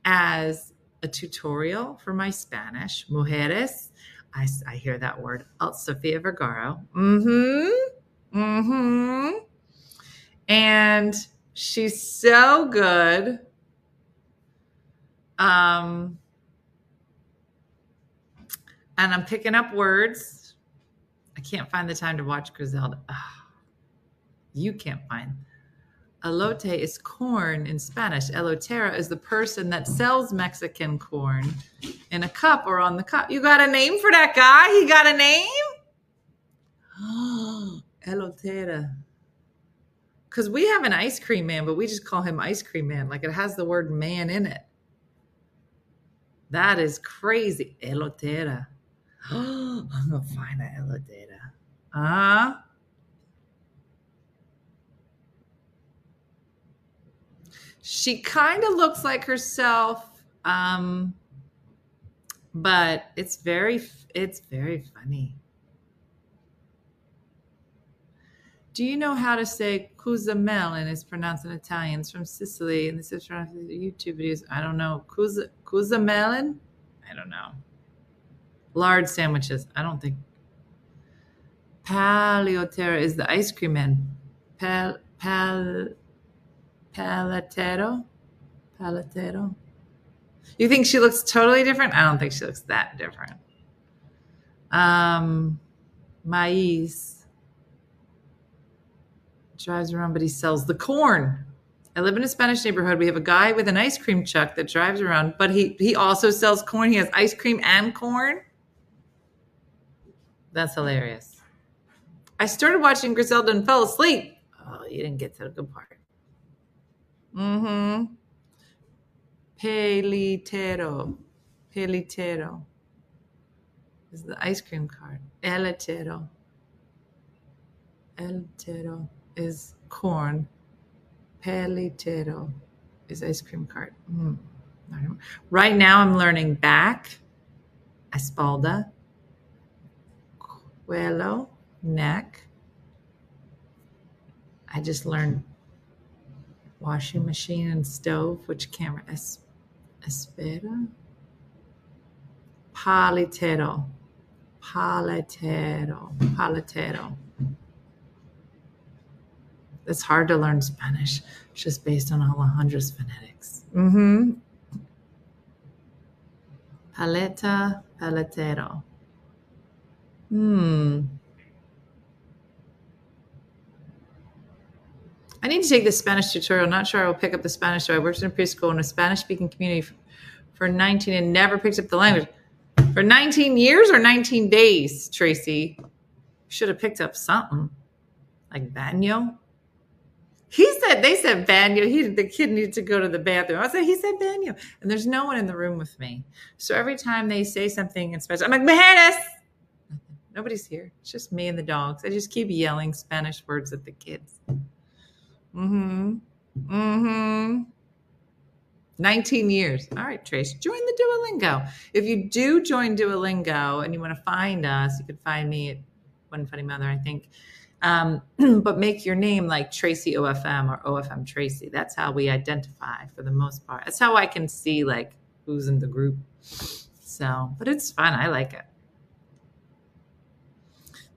as a tutorial for my Spanish. Mujeres I, I hear that word. Oh, Sofia Vergara. Mm-hmm. Mm-hmm. And she's so good. Um, and I'm picking up words. Can't find the time to watch Griselda. Oh, you can't find Elote is corn in Spanish. Elotera is the person that sells Mexican corn in a cup or on the cup. You got a name for that guy? He got a name? Elotera. Because we have an ice cream man, but we just call him ice cream man. Like it has the word man in it. That is crazy. Elotera. I'm to find an elotera. Huh. she kind of looks like herself um but it's very it's very funny do you know how to say Cozumel and it's pronounced in Italian? It's from Sicily and this is from YouTube videos. I don't know. Cuzamelon? I don't know. Lard sandwiches. I don't think. Paleotera is the ice cream man. Pal, pal, Paletero. Paletero. You think she looks totally different? I don't think she looks that different. Um, Maiz drives around, but he sells the corn. I live in a Spanish neighborhood. We have a guy with an ice cream truck that drives around, but he he also sells corn. He has ice cream and corn. That's hilarious. I started watching Griselda and fell asleep. Oh, you didn't get to the good part. Mm-hmm. Pelitero. Pelitero. Is the ice cream cart. Eletero. Eletero is corn. Pelitero is ice cream cart. Mm. Right now I'm learning back, espalda, cuello, neck. I just learned washing machine and stove. Which camera? Es, espera. Paletero. Paletero. Paletero. It's hard to learn Spanish just based on Alejandra's phonetics. Mm-hmm. Paleta, paletero. Hmm. I need to take the Spanish tutorial. Not sure I will pick up the Spanish. So I worked in a preschool in a Spanish speaking community for 19 and never picked up the language. For 19 years or 19 days, Tracy? Should have picked up something like baño. He said they said banyo. He the kid needed to go to the bathroom. I said he said banyo, and there's no one in the room with me. So every time they say something in Spanish, I'm like Mujeres. Nobody's here. It's just me and the dogs. I just keep yelling Spanish words at the kids. Mm-hmm. Mm-hmm. 19 years. All right, Trace, join the Duolingo. If you do join Duolingo and you want to find us, you can find me at One Funny Mother, I think. Um, but make your name like Tracy OFM or OFM Tracy. That's how we identify for the most part. That's how I can see like who's in the group. So, but it's fun. I like it.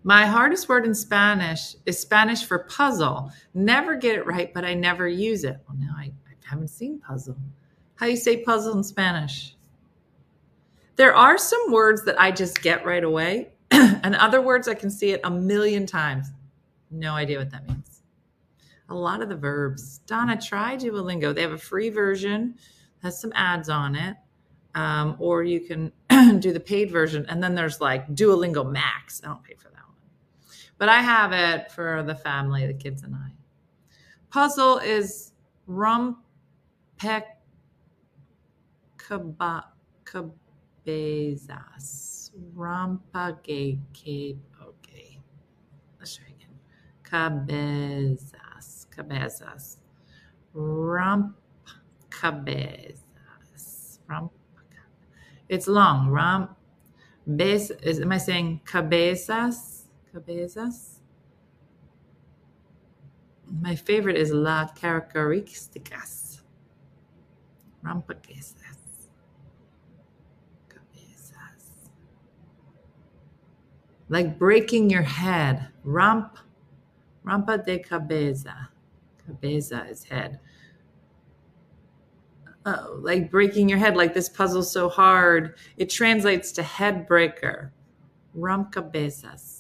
My hardest word in Spanish is Spanish for puzzle. Never get it right, but I never use it. Well, now I, I haven't seen puzzle. How do you say puzzle in Spanish? There are some words that I just get right away, and other words I can see it a million times. No idea what that means. A lot of the verbs. Donna, try Duolingo. They have a free version, has some ads on it. Um, or you can do the paid version. And then there's like Duolingo Max. I don't pay for. But I have it for the family, the kids and I. Puzzle is rumpec cabezas. Rampage okay. Let's try again. Cabezas. Cabezas. Rump cabezas. Rump. It's long. Rump. Bes, is, am I saying cabezas? Cabezas? My favorite is La Características. Rampaquesas. Cabezas. Like breaking your head. Ramp. Rampa de cabeza. Cabeza is head. Oh, like breaking your head, like this puzzle so hard. It translates to head breaker. Rump cabezas.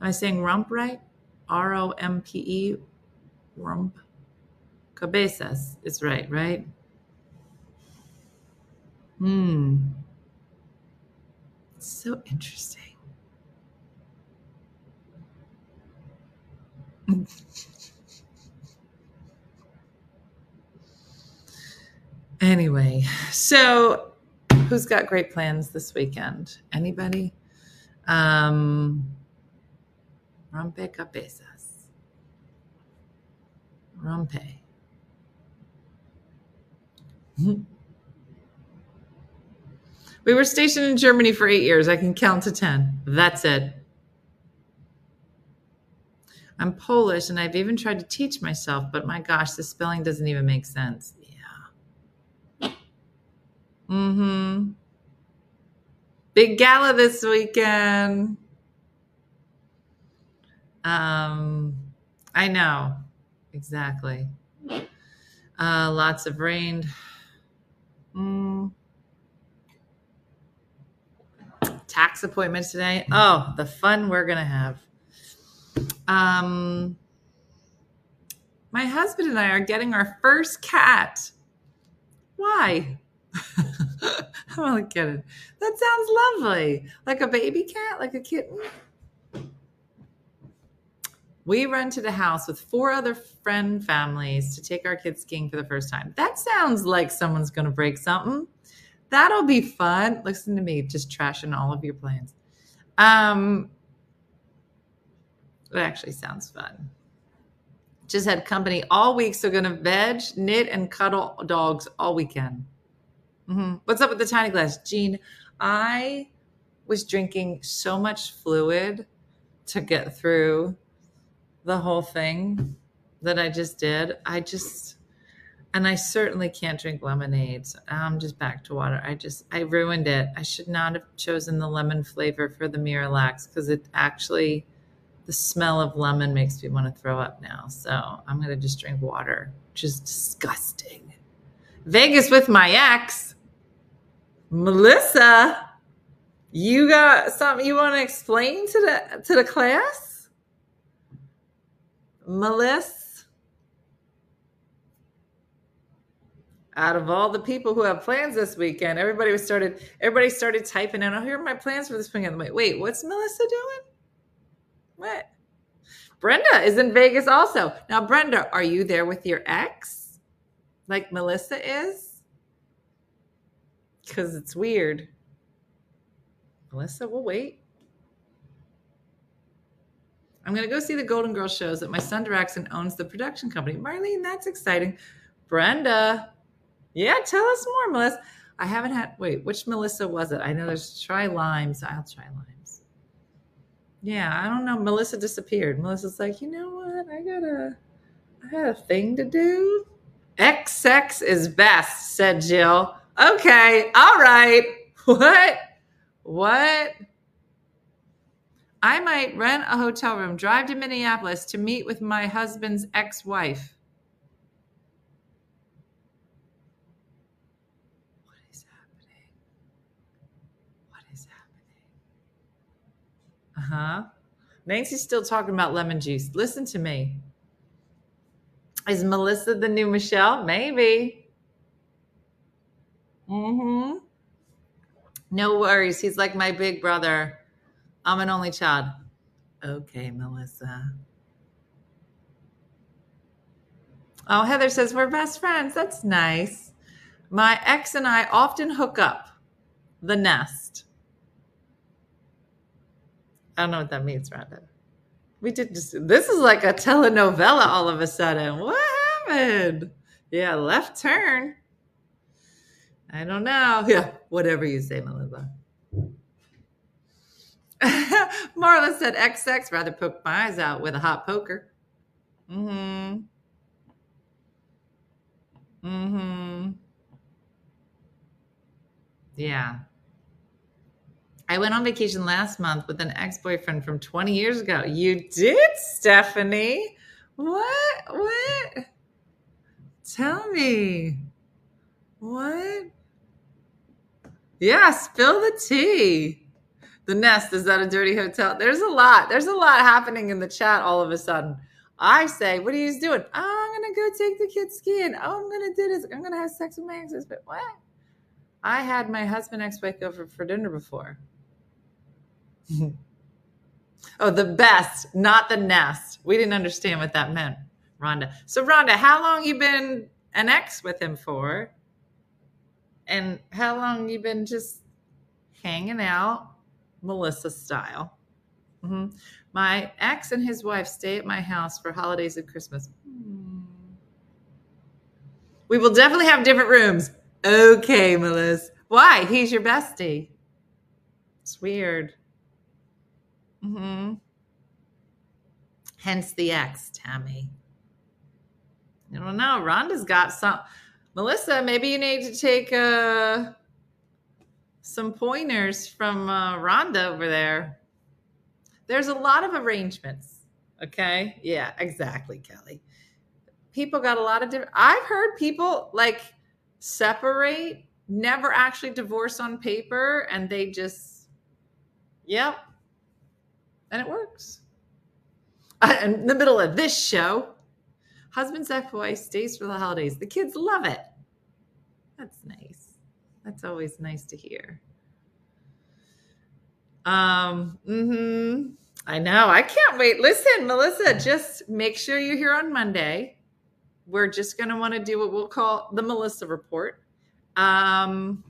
Am I saying rump right? R O M P E. Rump. Cabezas is right, right? Hmm. So interesting. anyway, so who's got great plans this weekend? Anybody? Um, rompecabezas. Rompe. We were stationed in Germany for eight years. I can count to 10. That's it. I'm Polish and I've even tried to teach myself, but my gosh, the spelling doesn't even make sense. Yeah. Mm hmm. Big gala this weekend. Um, I know. Exactly. Uh, lots of rain. Mm. Tax appointments today. Oh, the fun we're to have. Um, my husband and I are getting our first cat. Why? I'm only kidding. That sounds lovely. Like a baby cat, like a kitten. We rented a house with four other friend families to take our kids skiing for the first time. That sounds like someone's going to break something. That'll be fun. Listen to me, just trashing all of your plans. Um, it actually sounds fun. Just had company all week, so gonna veg, knit, and cuddle dogs all weekend. Mm-hmm. What's up with the tiny glass, Jean? I was drinking so much fluid to get through the whole thing that I just did. I just, and I certainly can't drink lemonade. So I'm just back to water. I just, I ruined it. I should not have chosen the lemon flavor for the Miralax because it actually the smell of lemon makes me want to throw up now. So I'm to just drink water, which is disgusting. Vegas with my ex, Melissa. You got something you want to explain to the to the class, Melissa? Out of all the people who have plans this weekend, everybody was started. Everybody started typing in. Oh, here are my plans for this weekend. Wait, wait, what's Melissa doing? What? Brenda is in Vegas also. Now, Brenda, are you there with your ex? Like Melissa is? Because it's weird. Melissa, we'll wait. I'm going to go see the Golden Girls shows that my son directs and owns the production company. Marlene, that's exciting. Brenda, yeah, tell us more, Melissa. I haven't had, wait, which Melissa was it? I know there's try limes. I'll try limes. Yeah, I don't know. Melissa disappeared. Melissa's like, you know what? I got a, I got a thing to do. X sex is best, said Jill. Okay, all right. What? What? I might rent a hotel room, drive to Minneapolis to meet with my husband's ex wife. What is happening? What is happening? Uh huh. Nancy's still talking about lemon juice. Listen to me. Is Melissa the new Michelle? Maybe. Mm hmm. No worries. He's like my big brother. I'm an only child. Okay, Melissa. Oh, Heather says we're best friends. That's nice. My ex and I often hook up. The nest. I don't know what that means, Rhonda. We did just, this is like a telenovela all of a sudden. What happened? Yeah, left turn. I don't know. Yeah, whatever you say, Melissa. Marla said XX rather poke my eyes out with a hot poker. Mm-hmm. Mm-hmm. Yeah. I went on vacation last month with an ex-boyfriend from 20 years ago. You did, Stephanie? What? What? Tell me. What? Yeah, spill the tea. The Nest is that a dirty hotel? There's a lot. There's a lot happening in the chat all of a sudden. I say, what are you doing? Oh, I'm gonna go take the kids skiing. Oh, I'm gonna do this. I'm gonna have sex with my ex-husband. What? I had my husband ex-wife over for dinner before. oh, the best, not the nest. We didn't understand what that meant, Rhonda. So, Rhonda, how long you been an ex with him for? And how long you been just hanging out Melissa style. Mm-hmm. My ex and his wife stay at my house for holidays and Christmas. We will definitely have different rooms. Okay, Melissa. Why? He's your bestie. It's weird. Mm-hmm. Hence the ex, Tammy. I don't know. Rhonda's got some. Melissa, maybe you need to take a some pointers from uh, Rhonda over there. There's a lot of arrangements. Okay. Yeah, exactly, Kelly. People got a lot of different. I've heard people like separate, never actually divorce on paper, and they just, yep. And it works. Uh, in the middle of this show, husband's ex-wife stays for the holidays. The kids love it. That's nice. That's always nice to hear. Um, mm-hmm. I know. I can't wait. Listen, Melissa, just make sure you're here on Monday. We're just going to want to do what we'll call the Melissa report. Um,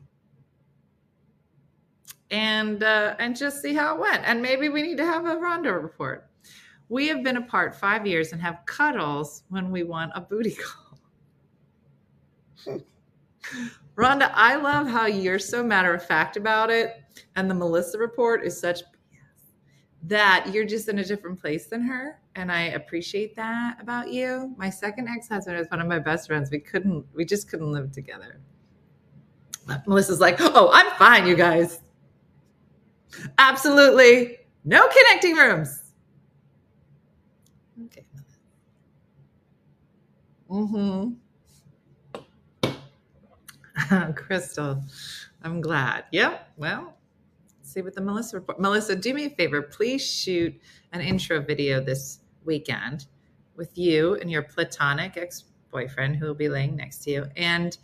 and uh, and just see how it went. And maybe we need to have a Rhonda report. We have been apart five years and have cuddles when we want a booty call. Rhonda, I love how you're so matter of fact about it. And the Melissa report is such that you're just in a different place than her. And I appreciate that about you. My second ex husband was one of my best friends. We couldn't, we just couldn't live together. But Melissa's like, oh, I'm fine, you guys. Absolutely no connecting rooms. Okay. Mm hmm. Crystal, I'm glad. Yep. Well, see what the Melissa report. Melissa, do me a favor. Please shoot an intro video this weekend with you and your platonic ex boyfriend who will be laying next to you. And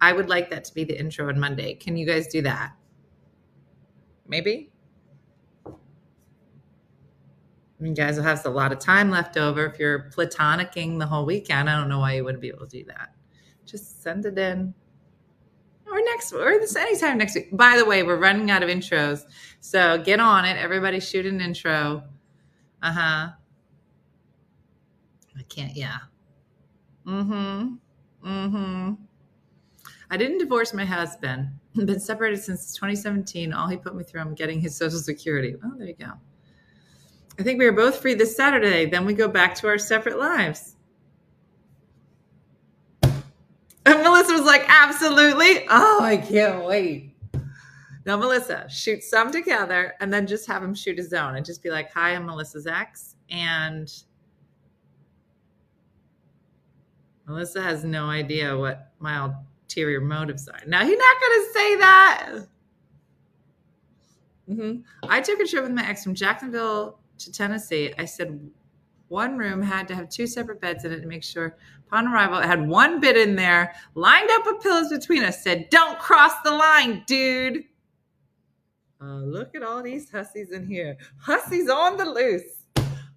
I would like that to be the intro on Monday. Can you guys do that? Maybe? You guys will have a lot of time left over if you're platonicking the whole weekend. I don't know why you wouldn't be able to do that. Just send it in. Or next, or this anytime next week. By the way, we're running out of intros, so get on it. Everybody, shoot an intro. Uh huh. I can't. Yeah. Mm hmm. Mm hmm. I didn't divorce my husband. Been separated since 2017. All he put me through, I'm getting his social security. Oh, there you go. I think we are both free this Saturday. Then we go back to our separate lives. And Melissa was like, absolutely. Oh, I can't wait. Now, Melissa, shoot some together and then just have him shoot his own and just be like, hi, I'm Melissa's ex. And Melissa has no idea what my ulterior motives are. Now, he's not going to say that. Mm-hmm. I took a trip with my ex from Jacksonville to Tennessee. I said one room had to have two separate beds in it to make sure upon arrival it had one bed in there, lined up with pillows between us, said, Don't cross the line, dude. Uh, look at all these hussies in here. Hussies on the loose.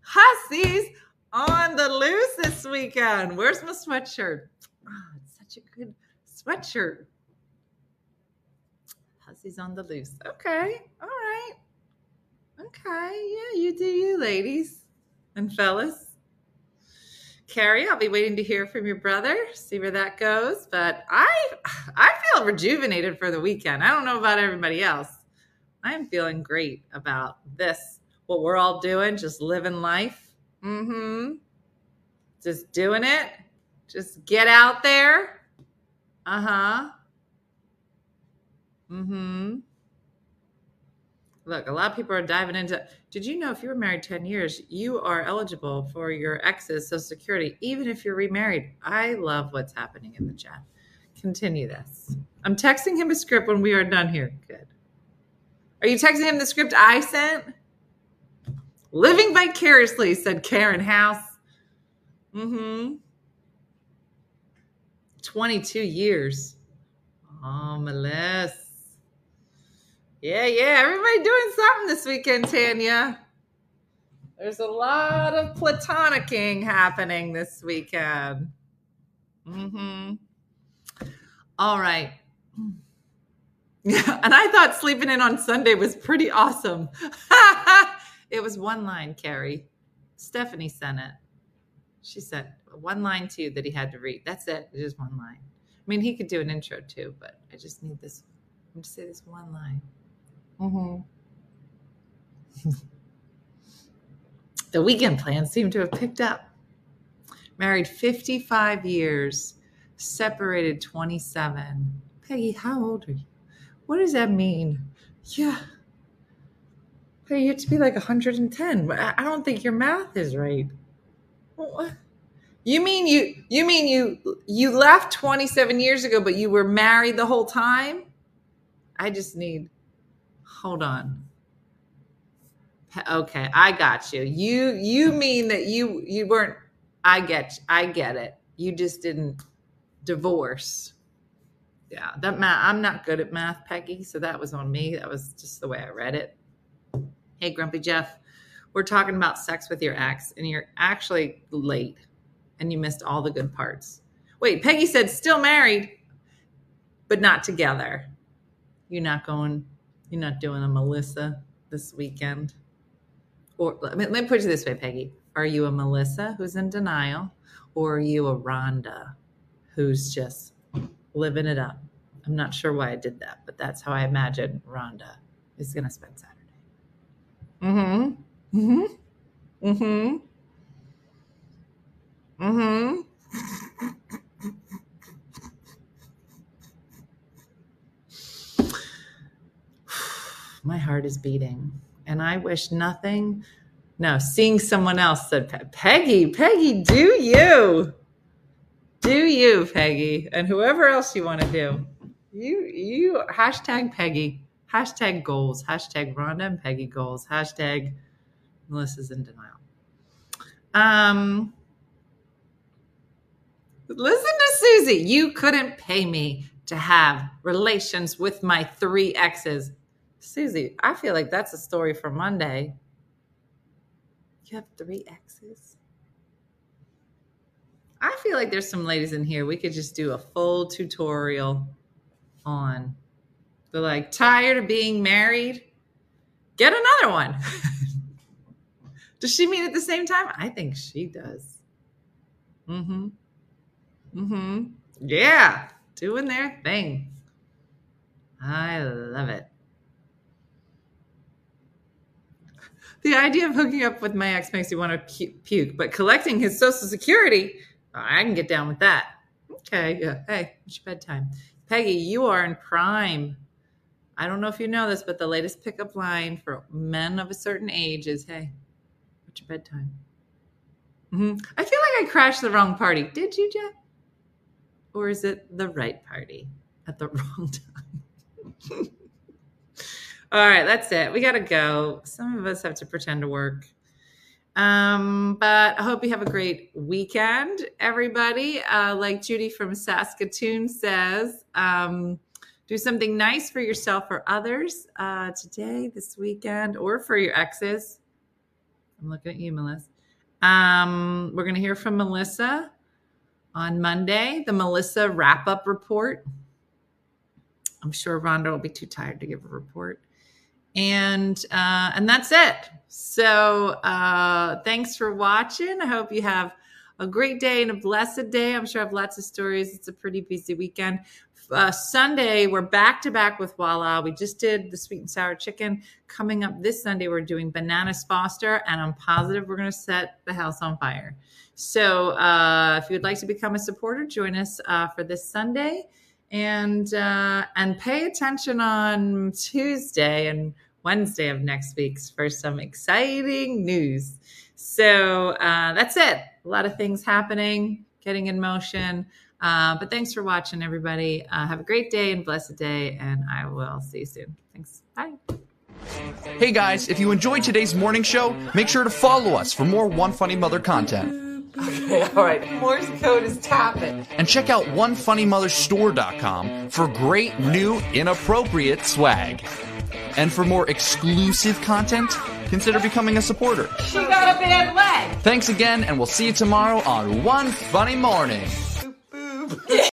Hussies on the loose this weekend. Where's my sweatshirt? Oh, it's such a good sweatshirt. Hussies on the loose. Okay. All right. Okay. Yeah, you do you, ladies and fellas. Carrie, I'll be waiting to hear from your brother, see where that goes. But I I feel rejuvenated for the weekend. I don't know about everybody else. I'm feeling great about this. What we're all doing, just living life. Mm-hmm. Just doing it. Just get out there. Uh-huh. Mm-hmm. Look, a lot of people are diving into. Did you know if you were married 10 years, you are eligible for your ex's Social Security, even if you're remarried? I love what's happening in the chat. Continue this. I'm texting him a script when we are done here. Good. Are you texting him the script I sent? Living vicariously, said Karen House. Mm-hmm. 22 years. Oh, Melissa. Yeah, yeah. Everybody doing something this weekend, Tanya. There's a lot of platonicking happening this weekend. Mm-hmm. All right. Yeah, and I thought sleeping in on Sunday was pretty awesome. it was one line, Carrie. Stephanie sent it. She said one line too that he had to read. That's it. It is one line. I mean, he could do an intro too, but I just need this. I'm to say this one line. Mm-hmm. the weekend plans seem to have picked up. Married 55 years, separated 27. Peggy, how old are you? What does that mean? Yeah. Hey, you have to be like 110. I don't think your math is right. What? You mean you you mean you you left 27 years ago but you were married the whole time? I just need hold on. Okay, I got you. You you mean that you you weren't I get I get it. You just didn't divorce. Yeah, that math I'm not good at math, Peggy, so that was on me. That was just the way I read it. Hey, Grumpy Jeff, we're talking about sex with your ex and you're actually late and you missed all the good parts. Wait, Peggy said still married, but not together. You're not going you're not doing a Melissa this weekend. Or let me, let me put it this way, Peggy. Are you a Melissa who's in denial, or are you a Rhonda who's just living it up? I'm not sure why I did that, but that's how I imagine Rhonda is going to spend Saturday. Mm-hmm. Mm-hmm. Mm-hmm. Mm-hmm. My heart is beating. And I wish nothing. No, seeing someone else said, Peggy, Peggy, do you? Do you, Peggy? And whoever else you want to do. You, you, hashtag Peggy, hashtag goals, hashtag Rhonda and Peggy goals, hashtag Melissa's in denial. Um, listen to Susie. You couldn't pay me to have relations with my three exes. Susie, I feel like that's a story for Monday. You have three exes? I feel like there's some ladies in here we could just do a full tutorial on. They're like, tired of being married? Get another one. does she mean at the same time? I think she does. Mm-hmm. Mm-hmm. Yeah. Doing their thing. I love it. The idea of hooking up with my ex makes you want to puke, but collecting his social security, I can get down with that. Okay, yeah. Hey, it's your bedtime. Peggy, you are in prime. I don't know if you know this, but the latest pickup line for men of a certain age is, "Hey, what's your bedtime?" Mm-hmm. I feel like I crashed the wrong party. Did you, Jeff? Or is it the right party at the wrong time? All right, that's it. We got to go. Some of us have to pretend to work. Um, but I hope you have a great weekend, everybody. Uh, like Judy from Saskatoon says, um, do something nice for yourself or others uh, today, this weekend, or for your exes. I'm looking at you, Melissa. Um, we're going to hear from Melissa on Monday, the Melissa wrap up report. I'm sure Rhonda will be too tired to give a report and uh, and that's it. So uh, thanks for watching. I hope you have a great day and a blessed day. I'm sure I have lots of stories. It's a pretty busy weekend. Uh, Sunday, we're back to back with Voila. We just did the sweet and sour chicken. Coming up this Sunday, we're doing bananas Foster, and I'm positive we're going to set the house on fire. So uh, if you'd like to become a supporter, join us uh, for this Sunday, and uh, and pay attention on Tuesday and Wednesday of next week for some exciting news. So uh, that's it. A lot of things happening, getting in motion. Uh, but thanks for watching, everybody. Uh, have a great day and blessed day, and I will see you soon. Thanks. Bye. Hey guys, if you enjoyed today's morning show, make sure to follow us for more One Funny Mother content. Okay, all right. Morse code is tapping. And check out OneFunnyMotherStore.com for great new inappropriate swag. And for more exclusive content, consider becoming a supporter. She got a bad leg. Thanks again, and we'll see you tomorrow on One Funny Morning.